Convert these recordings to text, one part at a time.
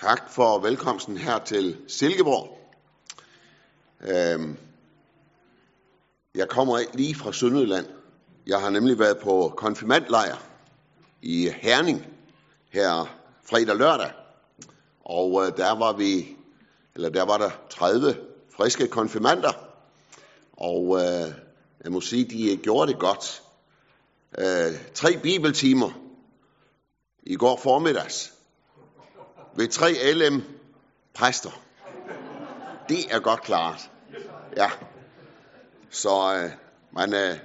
Tak for velkomsten her til Silkeborg. Øhm, jeg kommer lige fra Sønderjylland. Jeg har nemlig været på konfirmandlejr i Herning her fredag og lørdag. Og øh, der var vi, eller der var der 30 friske konfirmander. Og øh, jeg må sige, de øh, gjorde det godt. Øh, tre bibeltimer i går formiddags ved tre LM præster. Det er godt klart. Ja. Så, øh, man, øh,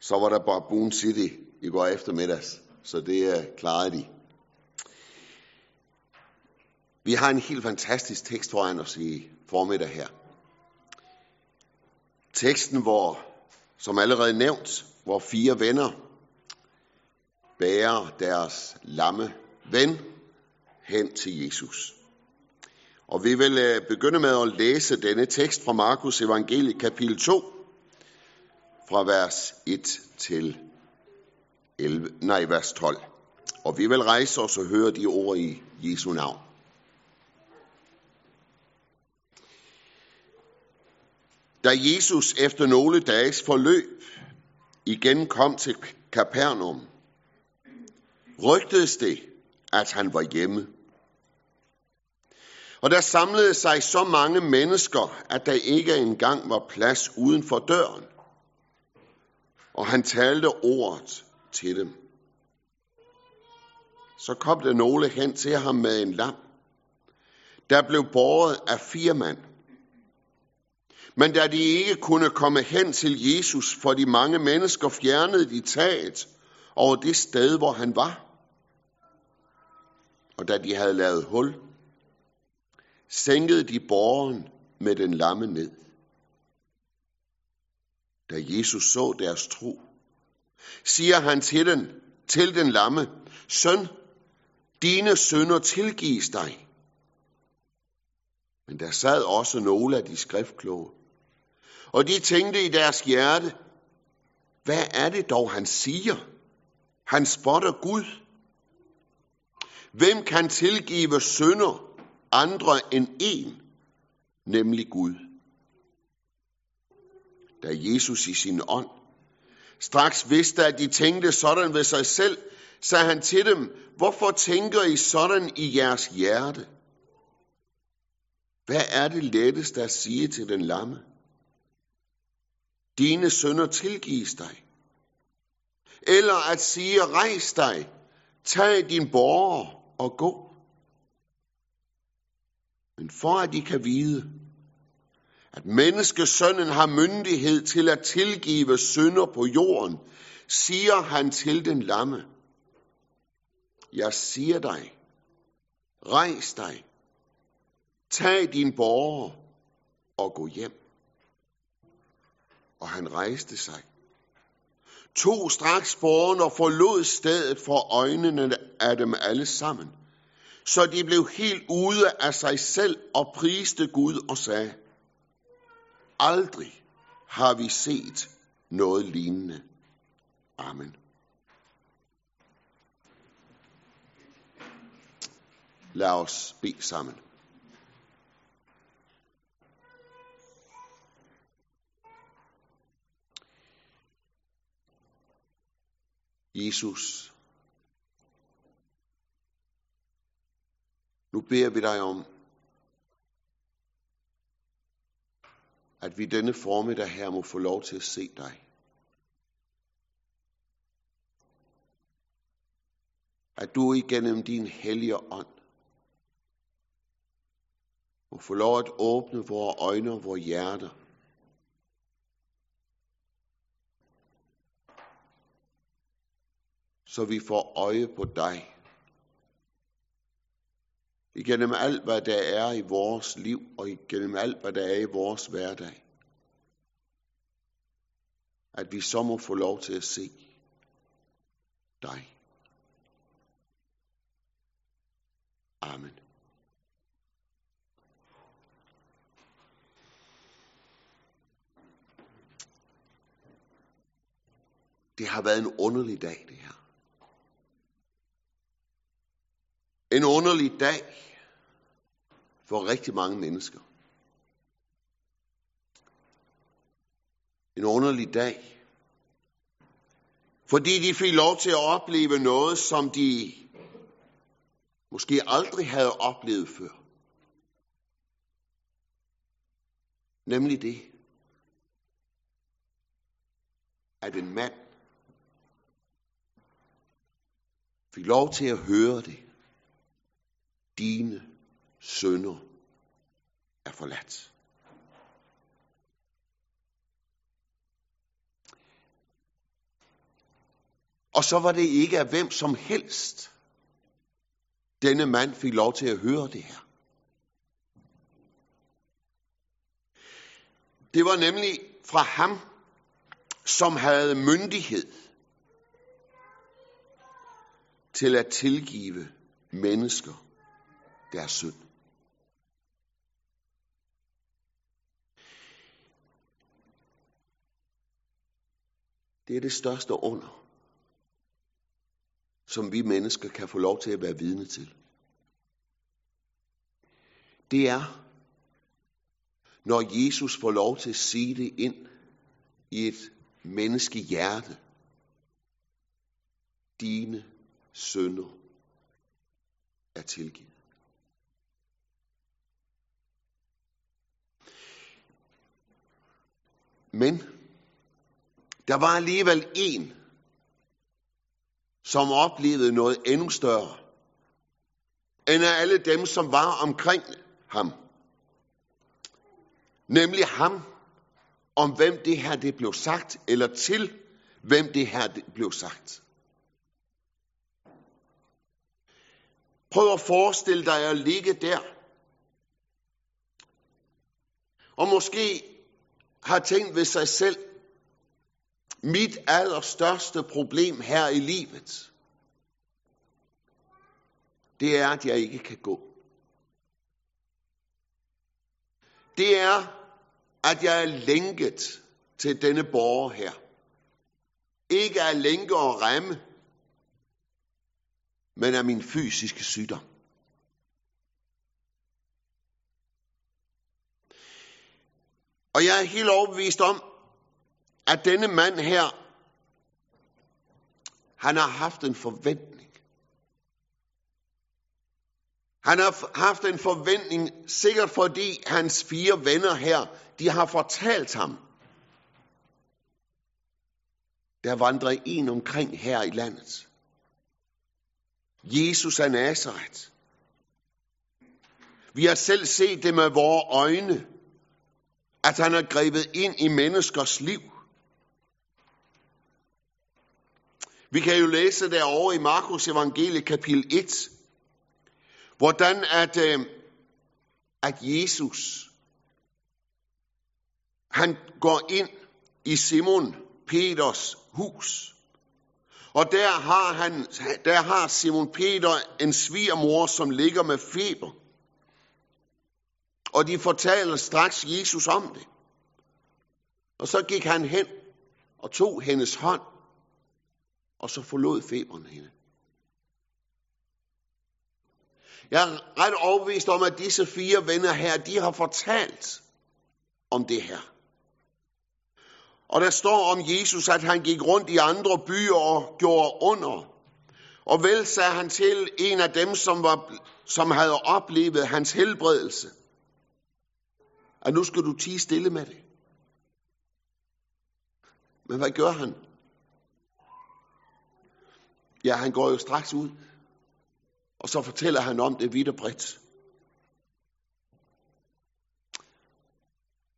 så var der bare Boone City i går eftermiddags. Så det øh, klarede de. Vi har en helt fantastisk tekst foran os i formiddag her. Teksten, hvor, som allerede nævnt, hvor fire venner bærer deres lamme ven hen til Jesus. Og vi vil øh, begynde med at læse denne tekst fra Markus evangeliet kapitel 2, fra vers 1 til 11, nej, vers 12. Og vi vil rejse os og høre de ord i Jesu navn. Da Jesus efter nogle dages forløb igen kom til Kapernaum, rygtedes det, at han var hjemme. Og der samlede sig så mange mennesker, at der ikke engang var plads uden for døren. Og han talte ordet til dem. Så kom der nogle hen til ham med en lam, der blev båret af fire mand. Men da de ikke kunne komme hen til Jesus, for de mange mennesker fjernede de taget over det sted, hvor han var. Og da de havde lavet hul, sænkede de borgen med den lamme ned. Da Jesus så deres tro, siger han til den, til den lamme, Søn, dine sønder tilgives dig. Men der sad også nogle af de skriftkloge. Og de tænkte i deres hjerte, hvad er det dog, han siger? Han spotter Gud. Hvem kan tilgive sønder andre end en, nemlig Gud? Da Jesus i sin ånd straks vidste, at de tænkte sådan ved sig selv, sagde han til dem, hvorfor tænker I sådan i jeres hjerte? Hvad er det letteste at sige til den lamme? Dine sønder tilgives dig. Eller at sige, rejs dig, tag din borger og gå. Men for at de kan vide, at menneskesønnen har myndighed til at tilgive synder på jorden, siger han til den lamme, jeg siger dig, rejs dig, tag din borger og gå hjem. Og han rejste sig, tog straks borgen og forlod stedet for øjnene af dem alle sammen, så de blev helt ude af sig selv og priste Gud og sagde, aldrig har vi set noget lignende. Amen. Lad os bede sammen. Jesus, nu beder vi dig om, at vi denne formiddag her må få lov til at se dig. At du igennem din hellige ånd må få lov at åbne vores øjne og vores hjerter. Så vi får øje på dig. Igennem alt, hvad der er i vores liv, og igennem alt, hvad der er i vores hverdag. At vi så må få lov til at se dig. Amen. Det har været en underlig dag, det her. En underlig dag, for rigtig mange mennesker. En underlig dag. Fordi de fik lov til at opleve noget, som de måske aldrig havde oplevet før. Nemlig det, at en mand fik lov til at høre det. Dine sønner er forladt. Og så var det ikke af hvem som helst, denne mand fik lov til at høre det her. Det var nemlig fra ham, som havde myndighed til at tilgive mennesker deres synd. Det er det største under, som vi mennesker kan få lov til at være vidne til. Det er, når Jesus får lov til at sige det ind i et menneskehjerte. Dine sønder er tilgivet. Men der var alligevel en, som oplevede noget endnu større, end af alle dem, som var omkring ham. Nemlig ham, om hvem det her det blev sagt, eller til hvem det her det blev sagt. Prøv at forestille dig at ligge der, og måske har tænkt ved sig selv, mit allerstørste problem her i livet, det er, at jeg ikke kan gå. Det er, at jeg er lænket til denne borger her. Ikke af lænke og remme, men af min fysiske sygdom. Og jeg er helt overbevist om, at denne mand her, han har haft en forventning. Han har haft en forventning, sikkert fordi hans fire venner her, de har fortalt ham, der vandrer en omkring her i landet. Jesus af Nazareth. Vi har selv set det med vores øjne, at han har grebet ind i menneskers liv. Vi kan jo læse derovre i Markus evangelie kapitel 1, hvordan at, øh, at Jesus, han går ind i Simon Peters hus. Og der har, han, der har Simon Peter en svigermor, som ligger med feber. Og de fortalte straks Jesus om det. Og så gik han hen og tog hendes hånd, og så forlod feberen hende. Jeg er ret overbevist om, at disse fire venner her, de har fortalt om det her. Og der står om Jesus, at han gik rundt i andre byer og gjorde under. Og vel sagde han til en af dem, som, var, som havde oplevet hans helbredelse, at nu skal du tige stille med det. Men hvad gør han? Ja, han går jo straks ud, og så fortæller han om det vidt og bredt.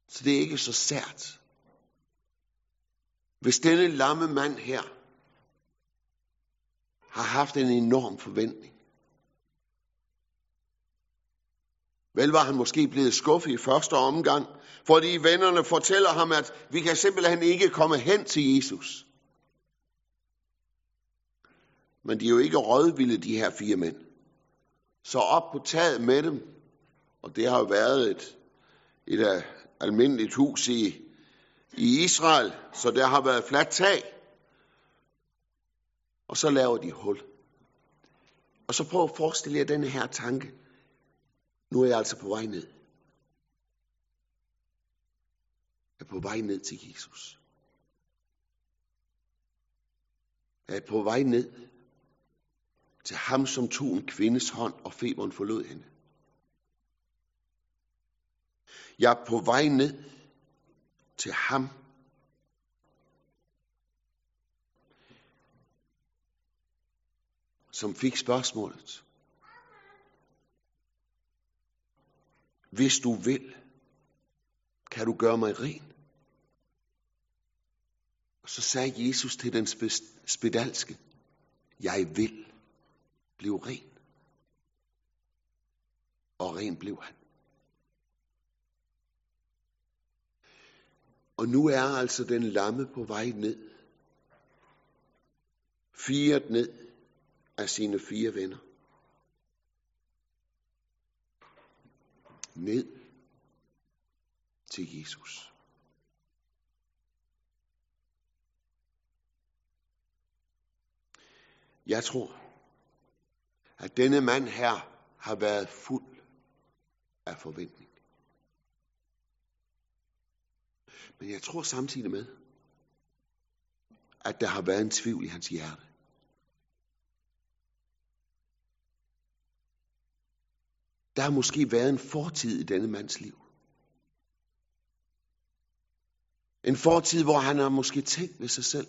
Så det er ikke så sært. Hvis denne lamme mand her har haft en enorm forventning, Vel var han måske blevet skuffet i første omgang, fordi vennerne fortæller ham, at vi kan simpelthen ikke komme hen til Jesus. Men de er jo ikke rådvilde, de her fire mænd. Så op på taget med dem, og det har jo været et, et øh, almindeligt hus i, i Israel, så der har været fladt tag. Og så laver de hul. Og så prøv at forestille jer denne her tanke. Nu er jeg altså på vej ned. Jeg er på vej ned til Jesus. Jeg er på vej ned til ham, som tog en kvindes hånd, og feberen forlod hende. Jeg er på vej ned til ham, som fik spørgsmålet. Hvis du vil, kan du gøre mig ren? Og så sagde Jesus til den spedalske, jeg vil blive ren. Og ren blev han. Og nu er altså den lamme på vej ned. Firet ned af sine fire venner. Ned til Jesus. Jeg tror, at denne mand her har været fuld af forventning. Men jeg tror samtidig med, at der har været en tvivl i hans hjerte. Der har måske været en fortid i denne mands liv. En fortid, hvor han har måske tænkt ved sig selv,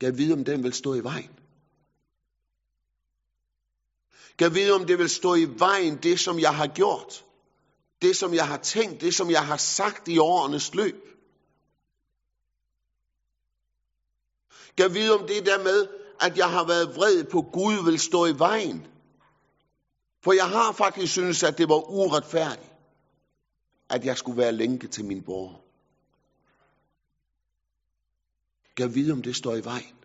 kan vide, om den vil stå i vejen. Kan vide, om det vil stå i vejen, det som jeg har gjort. Det som jeg har tænkt, det som jeg har sagt i årenes løb. Kan vide, om det der med, at jeg har været vred på Gud, vil stå i vejen. For jeg har faktisk synes, at det var uretfærdigt, at jeg skulle være lænke til min bror. Jeg vide, om det står i vejen.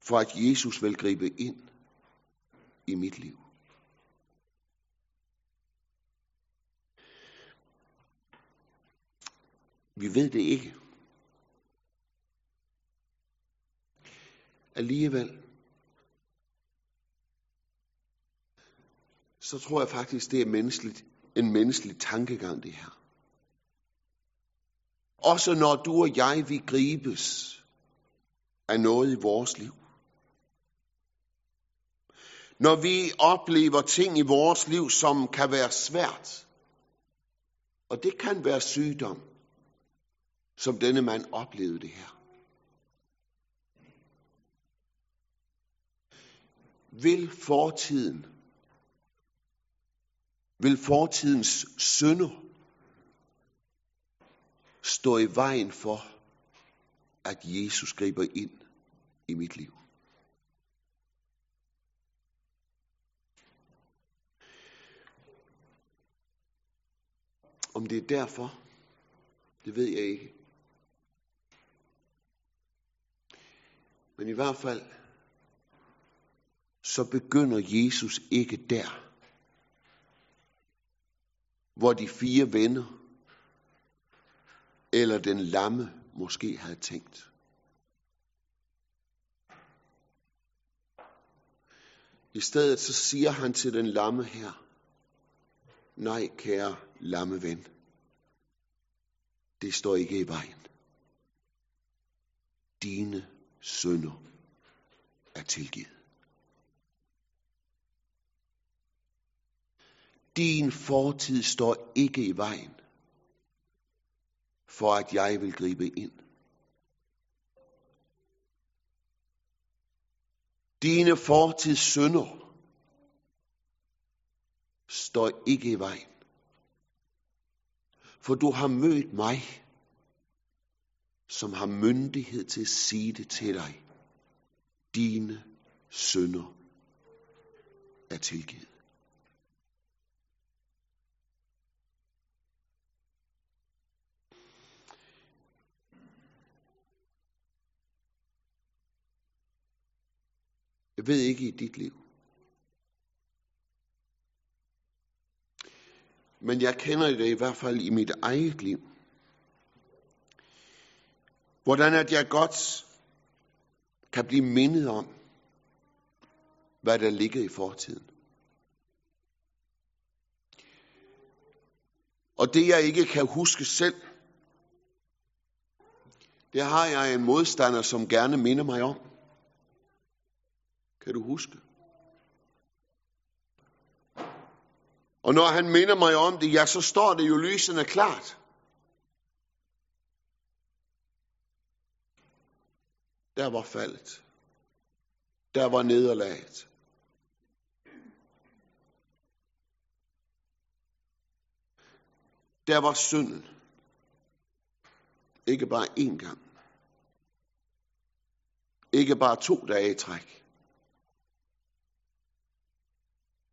For at Jesus vil gribe ind i mit liv. Vi ved det ikke. Alligevel, så tror jeg faktisk, det er menneskeligt, en menneskelig tankegang, det her. Også når du og jeg, vi gribes af noget i vores liv. Når vi oplever ting i vores liv, som kan være svært. Og det kan være sygdom, som denne mand oplevede det her. Vil fortiden, vil fortidens synder stå i vejen for, at Jesus griber ind i mit liv? Om det er derfor, det ved jeg ikke. Men i hvert fald, så begynder Jesus ikke der, hvor de fire venner eller den lamme måske havde tænkt. I stedet så siger han til den lamme her, nej kære lamme ven, det står ikke i vejen. Dine sønder er tilgivet. Din fortid står ikke i vejen for at jeg vil gribe ind. Dine fortids synder står ikke i vejen. For du har mødt mig, som har myndighed til at sige det til dig. Dine synder er tilgivet. Jeg ved ikke i dit liv. Men jeg kender det i hvert fald i mit eget liv. Hvordan at jeg godt kan blive mindet om, hvad der ligger i fortiden. Og det jeg ikke kan huske selv, det har jeg en modstander, som gerne minder mig om. Kan du huske? Og når han minder mig om det, ja, så står det jo lysende klart. Der var faldet. Der var nederlaget. Der var synden. Ikke bare én gang. Ikke bare to dage i træk.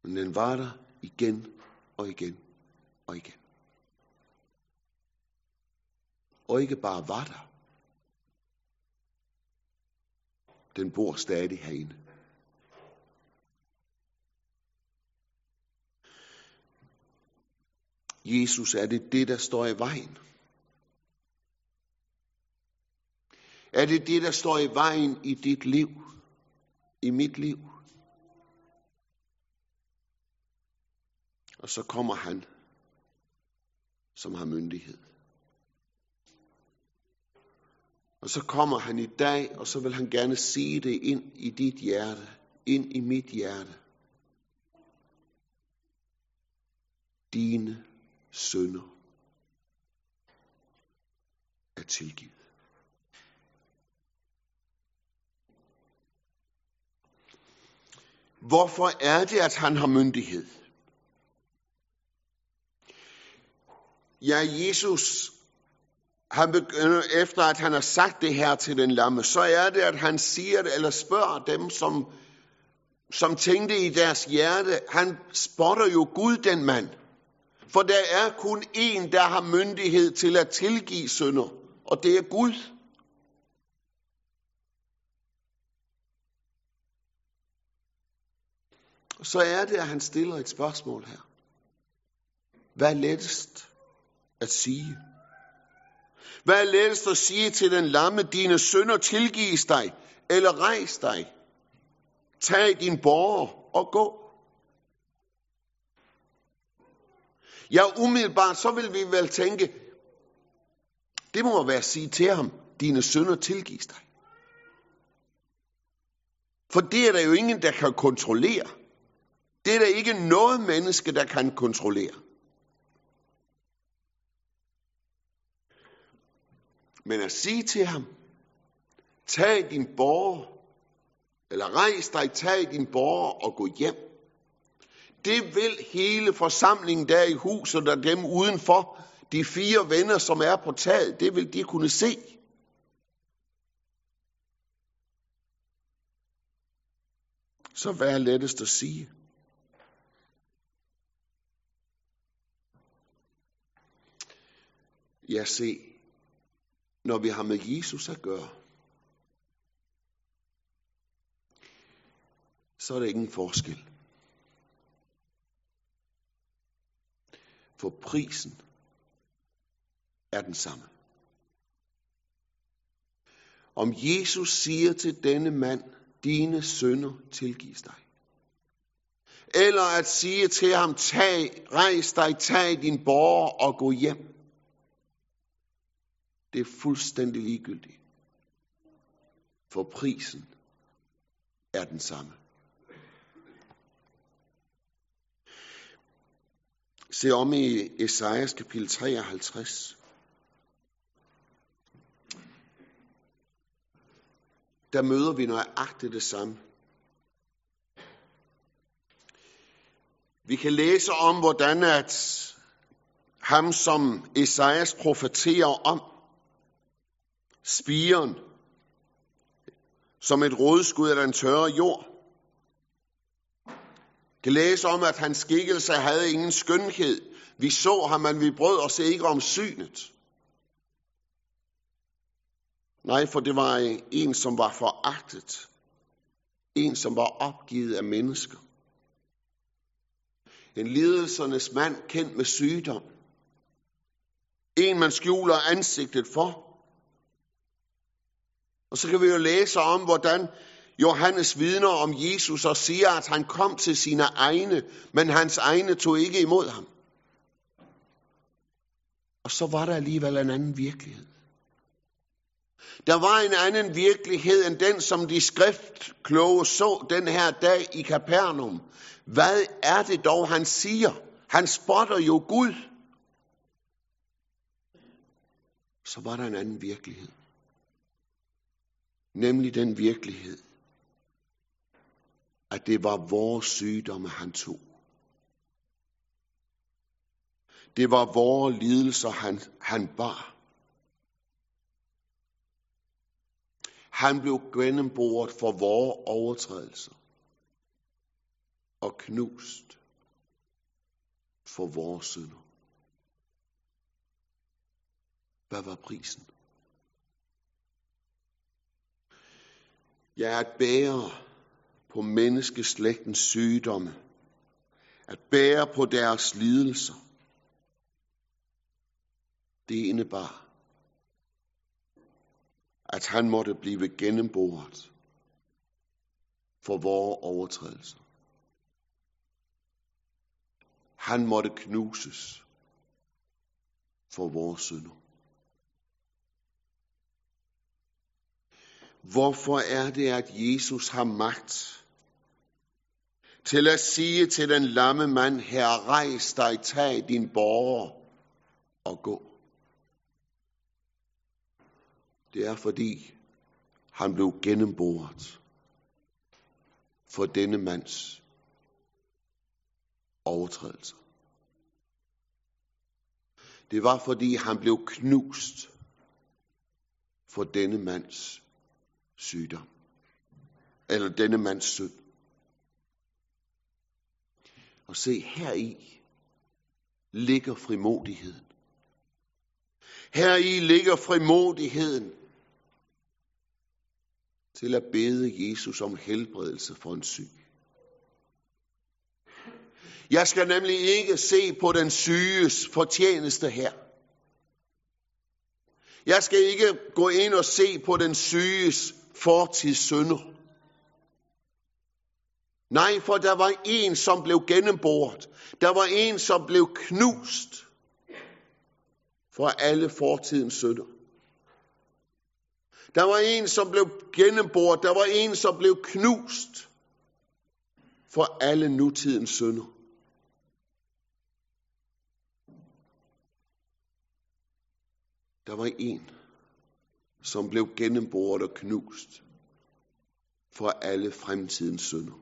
Men den var der igen og igen og igen. Og ikke bare var der. Den bor stadig herinde. Jesus, er det det, der står i vejen? Er det det, der står i vejen i dit liv? I mit liv? Og så kommer han, som har myndighed. Og så kommer han i dag, og så vil han gerne sige det ind i dit hjerte, ind i mit hjerte. Dine sønder er tilgivet. Hvorfor er det, at han har myndighed? Ja, Jesus, han begynder, efter at han har sagt det her til den lamme, så er det, at han siger det, eller spørger dem, som, som tænkte i deres hjerte, han spotter jo Gud, den mand. For der er kun en, der har myndighed til at tilgive synder, og det er Gud. Så er det, at han stiller et spørgsmål her. Hvad er lettest at sige? Hvad er lettest at sige til den lamme, dine sønder tilgives dig, eller rejs dig? Tag din borger og gå. Ja, umiddelbart så vil vi vel tænke, det må være at sige til ham, dine sønder tilgives dig. For det er der jo ingen, der kan kontrollere. Det er der ikke noget menneske, der kan kontrollere. Men at sige til ham, tag din borger, eller rejs dig, tag din borger og gå hjem. Det vil hele forsamlingen der i huset og dem udenfor, de fire venner, som er på taget, det vil de kunne se. Så hvad er lettest at sige? Ja, se, når vi har med Jesus at gøre, så er der ingen forskel. For prisen er den samme. Om Jesus siger til denne mand, dine sønder tilgives dig. Eller at sige til ham, tag, rejs dig, tag din borger og gå hjem. Det er fuldstændig ligegyldigt. For prisen er den samme. Se om i Esajas kapitel 53. Der møder vi nøjagtigt det samme. Vi kan læse om, hvordan at ham, som Esajas profeterer om, spiren, som et rådskud af den tørre jord, kan læse om, at hans skikkelse havde ingen skønhed. Vi så ham, men vi brød os ikke om synet. Nej, for det var en, som var foragtet. En, som var opgivet af mennesker. En lidelsernes mand kendt med sygdom. En, man skjuler ansigtet for. Og så kan vi jo læse om, hvordan Johannes vidner om Jesus og siger, at han kom til sine egne, men hans egne tog ikke imod ham. Og så var der alligevel en anden virkelighed. Der var en anden virkelighed end den, som de skriftkloge så den her dag i Kapernaum. Hvad er det dog, han siger? Han spotter jo Gud. Så var der en anden virkelighed. Nemlig den virkelighed, at det var vores sygdomme, han tog. Det var vores lidelser, han, han bar. Han blev gennemboret for vores overtrædelser og knust for vores synder. Hvad var prisen? Jeg er at bære på menneskeslægtens sygdomme. At bære på deres lidelser. Det indebar, at han måtte blive gennemboret for vores overtrædelser. Han måtte knuses for vores synder. Hvorfor er det, at Jesus har magt til at sige til den lamme mand, her rejs dig, tag din borger og gå? Det er fordi, han blev gennemboret for denne mands overtrædelser. Det var fordi, han blev knust for denne mands sygdom. Eller denne mands synd. Og se, her i ligger frimodigheden. Her i ligger frimodigheden til at bede Jesus om helbredelse for en syg. Jeg skal nemlig ikke se på den syges fortjeneste her. Jeg skal ikke gå ind og se på den syges fortidssynder. Nej, for der var en, som blev gennemboret. Der var en, som blev knust for alle fortidens synder. Der var en, som blev gennemboret. Der var en, som blev knust for alle nutidens synder. Der var en, som blev gennemboret og knust for alle fremtidens synder.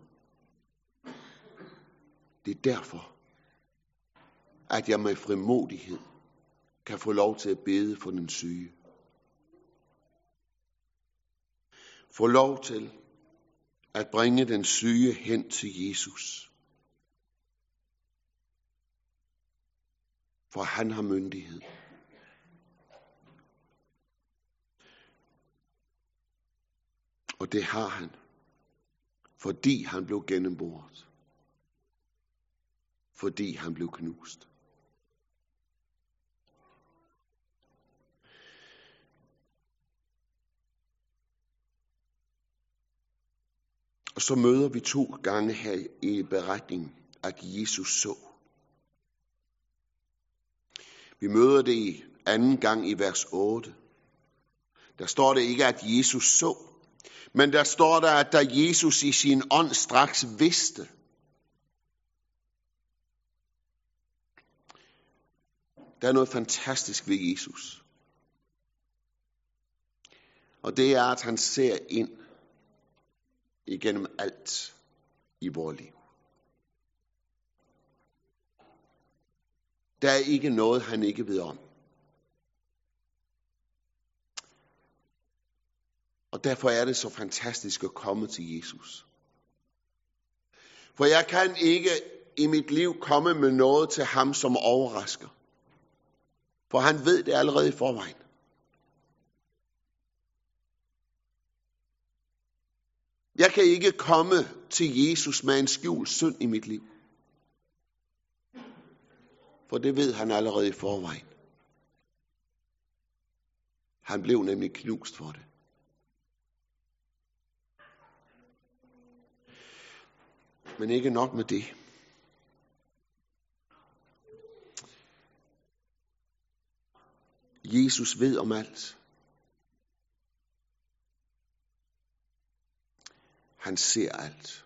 Det er derfor, at jeg med frimodighed kan få lov til at bede for den syge. Få lov til at bringe den syge hen til Jesus. For han har myndighed. Og det har han, fordi han blev gennemboret. Fordi han blev knust. Og så møder vi to gange her i beretningen, at Jesus så. Vi møder det i anden gang i vers 8. Der står det ikke, at Jesus så, men der står der, at da Jesus i sin ånd straks vidste, der er noget fantastisk ved Jesus. Og det er, at han ser ind igennem alt i vores liv. Der er ikke noget, han ikke ved om. Og derfor er det så fantastisk at komme til Jesus. For jeg kan ikke i mit liv komme med noget til ham, som overrasker. For han ved det allerede i forvejen. Jeg kan ikke komme til Jesus med en skjult synd i mit liv. For det ved han allerede i forvejen. Han blev nemlig knust for det. Men ikke nok med det. Jesus ved om alt. Han ser alt.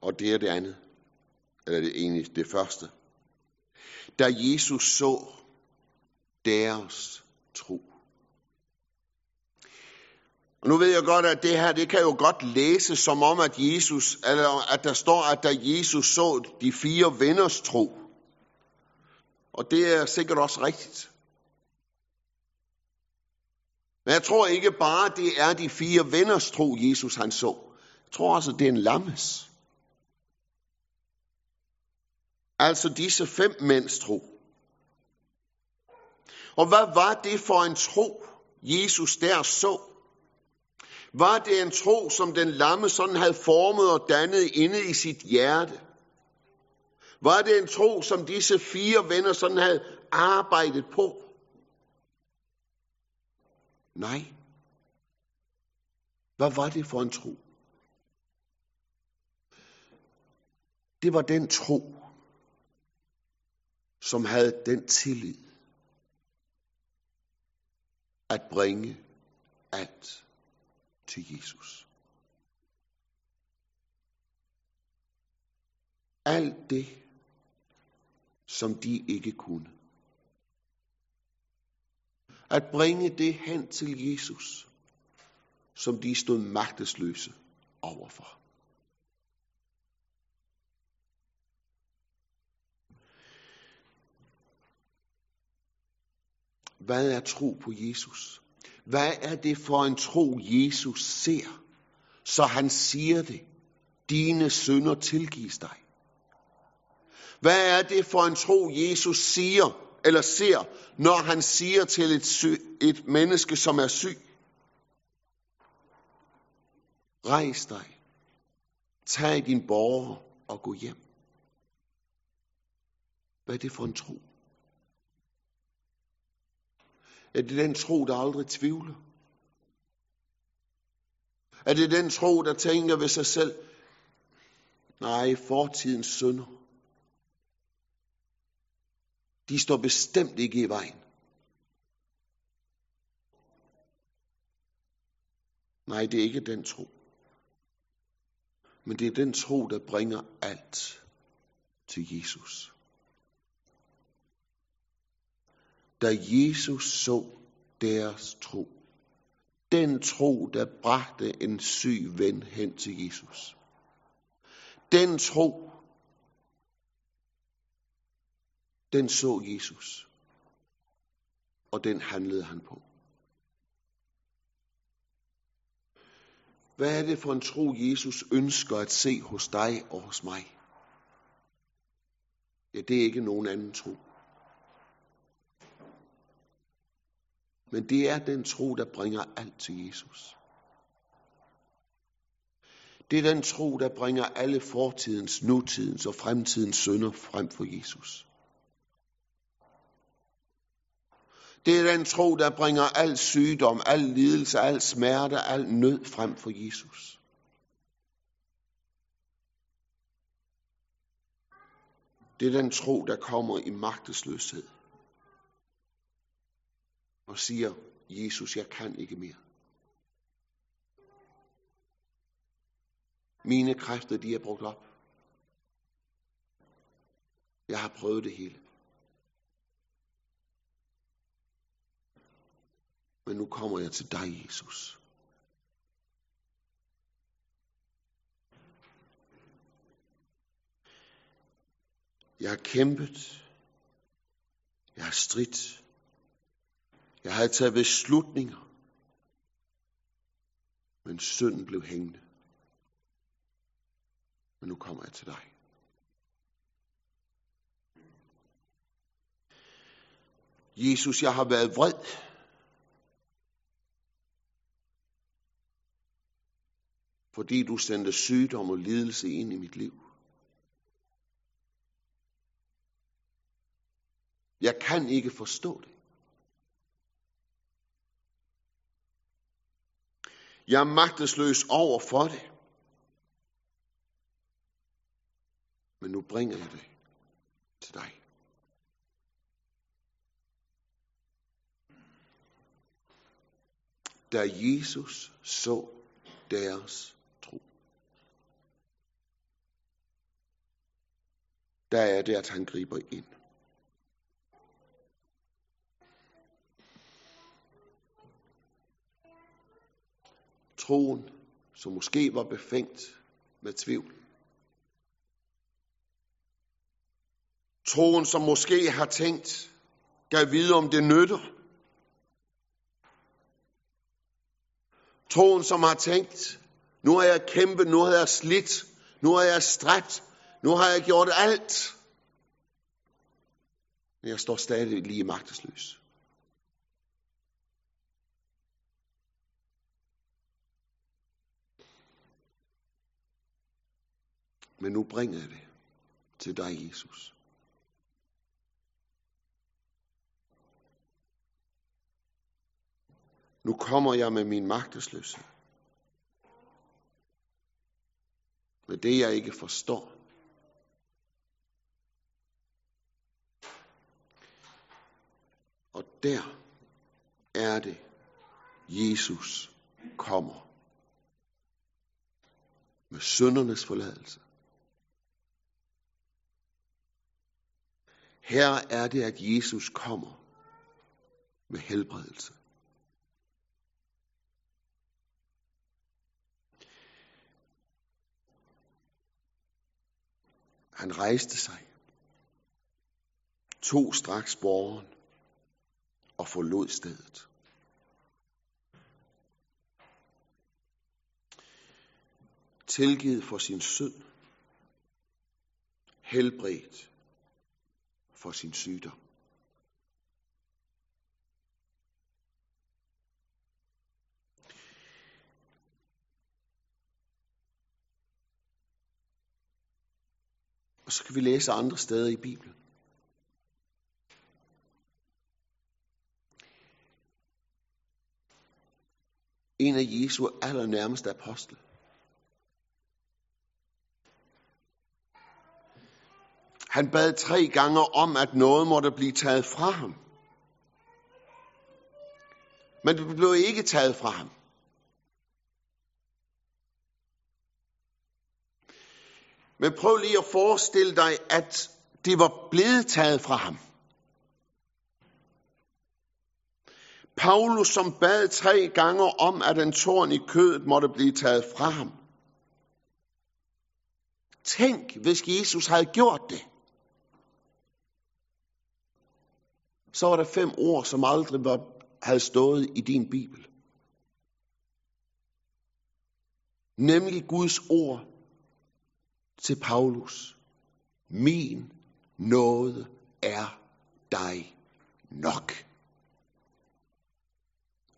Og det er det andet. Eller det egentlig det første. Da Jesus så deres tro. Og nu ved jeg godt, at det her, det kan jo godt læses som om, at Jesus, eller at der står, at da Jesus så de fire venners tro. Og det er sikkert også rigtigt. Men jeg tror ikke bare, det er de fire venners tro, Jesus han så. Jeg tror også, det er en lammes. Altså disse fem mænds tro. Og hvad var det for en tro, Jesus der så? Var det en tro, som den lamme sådan havde formet og dannet inde i sit hjerte? Var det en tro, som disse fire venner sådan havde arbejdet på? Nej. Hvad var det for en tro? Det var den tro, som havde den tillid at bringe alt til Jesus. Alt det, som de ikke kunne. At bringe det hen til Jesus, som de stod magtesløse overfor. Hvad er tro på Jesus? Hvad er det for en tro, Jesus ser, så han siger det? Dine sønder tilgives dig. Hvad er det for en tro, Jesus siger, eller ser, når han siger til et, sy- et menneske, som er syg? Rejs dig. Tag din borger og gå hjem. Hvad er det for en tro? Er det den tro, der aldrig tvivler? Er det den tro, der tænker ved sig selv, nej, fortidens synder, de står bestemt ikke i vejen. Nej, det er ikke den tro. Men det er den tro, der bringer alt til Jesus. Da Jesus så deres tro, den tro, der bragte en syg ven hen til Jesus. Den tro, den så Jesus, og den handlede han på. Hvad er det for en tro, Jesus ønsker at se hos dig og hos mig? Ja, det er ikke nogen anden tro. Men det er den tro, der bringer alt til Jesus. Det er den tro, der bringer alle fortidens, nutidens og fremtidens sønder frem for Jesus. Det er den tro, der bringer al sygdom, al lidelse, al smerte, al nød frem for Jesus. Det er den tro, der kommer i magtesløshed og siger, Jesus, jeg kan ikke mere. Mine kræfter, de er brugt op. Jeg har prøvet det hele. Men nu kommer jeg til dig, Jesus. Jeg har kæmpet. Jeg har stridt. Jeg havde taget beslutninger. Men synden blev hængende. Men nu kommer jeg til dig. Jesus, jeg har været vred. Fordi du sendte sygdom og lidelse ind i mit liv. Jeg kan ikke forstå det. Jeg er magtesløs over for det. Men nu bringer jeg det til dig. Da Jesus så deres tro, der er det, at han griber ind. Troen, som måske var befængt med tvivl. Troen, som måske har tænkt, gav vide om det nytter. Troen, som har tænkt, nu har jeg kæmpet, nu har jeg slidt, nu har jeg stræbt, nu har jeg gjort alt. Men jeg står stadig lige magtesløs. Men nu bringer jeg det til dig, Jesus. Nu kommer jeg med min magtesløshed. Med det, jeg ikke forstår. Og der er det, Jesus kommer. Med søndernes forladelse. Her er det, at Jesus kommer med helbredelse. Han rejste sig, tog straks borgen og forlod stedet. Tilgivet for sin synd, helbredt for sin sygdom. Og så kan vi læse andre steder i Bibelen. En af Jesu allernærmeste apostle. Han bad tre gange om, at noget måtte blive taget fra ham. Men det blev ikke taget fra ham. Men prøv lige at forestille dig, at det var blevet taget fra ham. Paulus, som bad tre gange om, at en tårn i kødet måtte blive taget fra ham. Tænk, hvis Jesus havde gjort det. Så var der fem ord, som aldrig var, havde stået i din bibel. Nemlig Guds ord til Paulus. Min nåde er dig nok.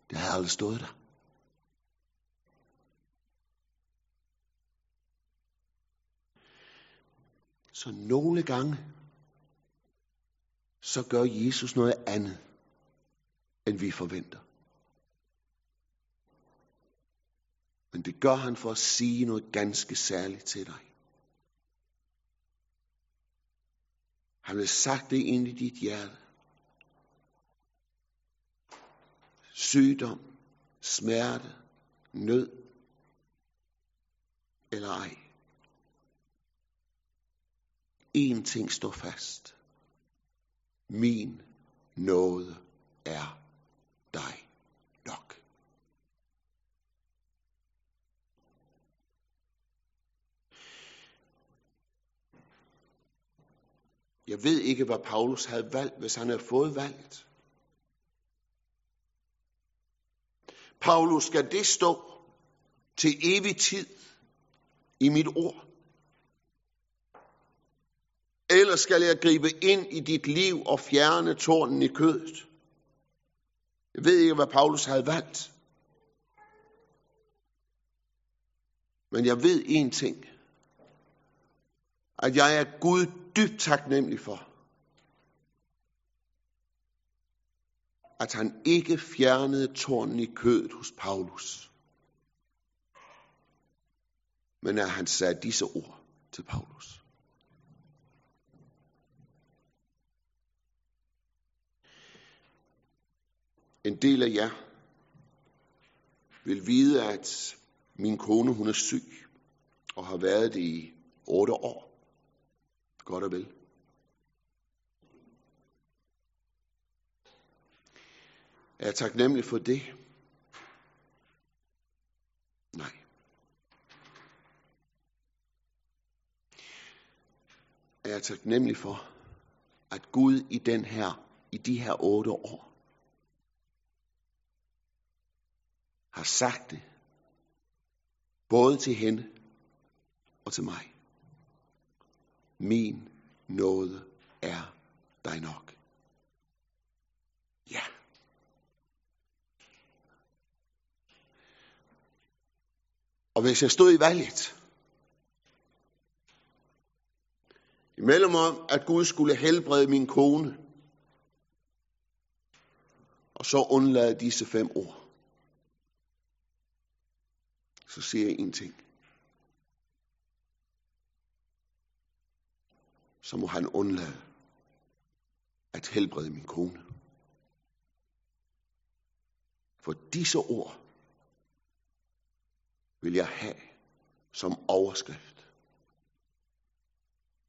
Det havde aldrig stået der. Så nogle gange, så gør Jesus noget andet, end vi forventer. Men det gør han for at sige noget ganske særligt til dig. Han vil sagt det ind i dit hjerte. Sygdom, smerte, nød eller ej. En ting står fast. Min nåde er dig nok. Jeg ved ikke, hvad Paulus havde valgt, hvis han havde fået valgt. Paulus, skal det stå til evig tid i mit ord? Eller skal jeg gribe ind i dit liv og fjerne tårnen i kødet? Jeg ved ikke, hvad Paulus havde valgt. Men jeg ved én ting. At jeg er Gud dybt taknemmelig for, at han ikke fjernede tårnen i kødet hos Paulus, men at han sagde disse ord til Paulus. En del af jer vil vide, at min kone hun er syg, og har været det i otte år. Godt og vel. Er jeg taknemmelig for det? Nej. Er jeg taknemmelig for, at Gud i den her, i de her otte år, har sagt det, både til hende og til mig. Min nåde er dig nok. Ja. Og hvis jeg stod i valget, imellem om, at Gud skulle helbrede min kone, og så undlade disse fem ord, så ser jeg en ting. Så må han undlade at helbrede min kone. For disse ord vil jeg have som overskrift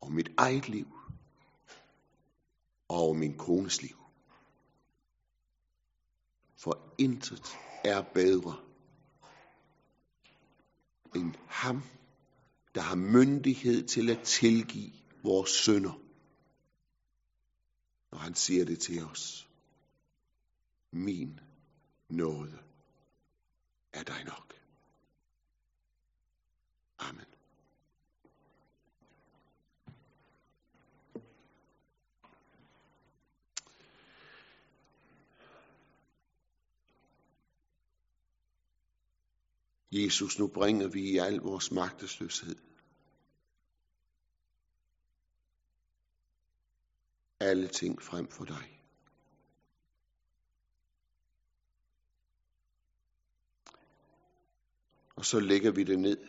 om mit eget liv og min kones liv. For intet er bedre end ham, der har myndighed til at tilgive vores synder. Og han siger det til os. Min nåde er dig nok. Amen. Jesus, nu bringer vi i al vores magtesløshed alle ting frem for dig. Og så lægger vi det ned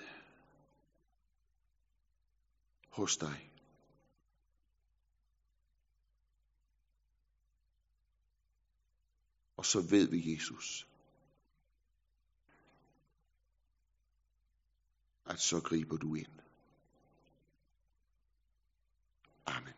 hos dig. Og så ved vi, Jesus, at så griber du ind. Amen.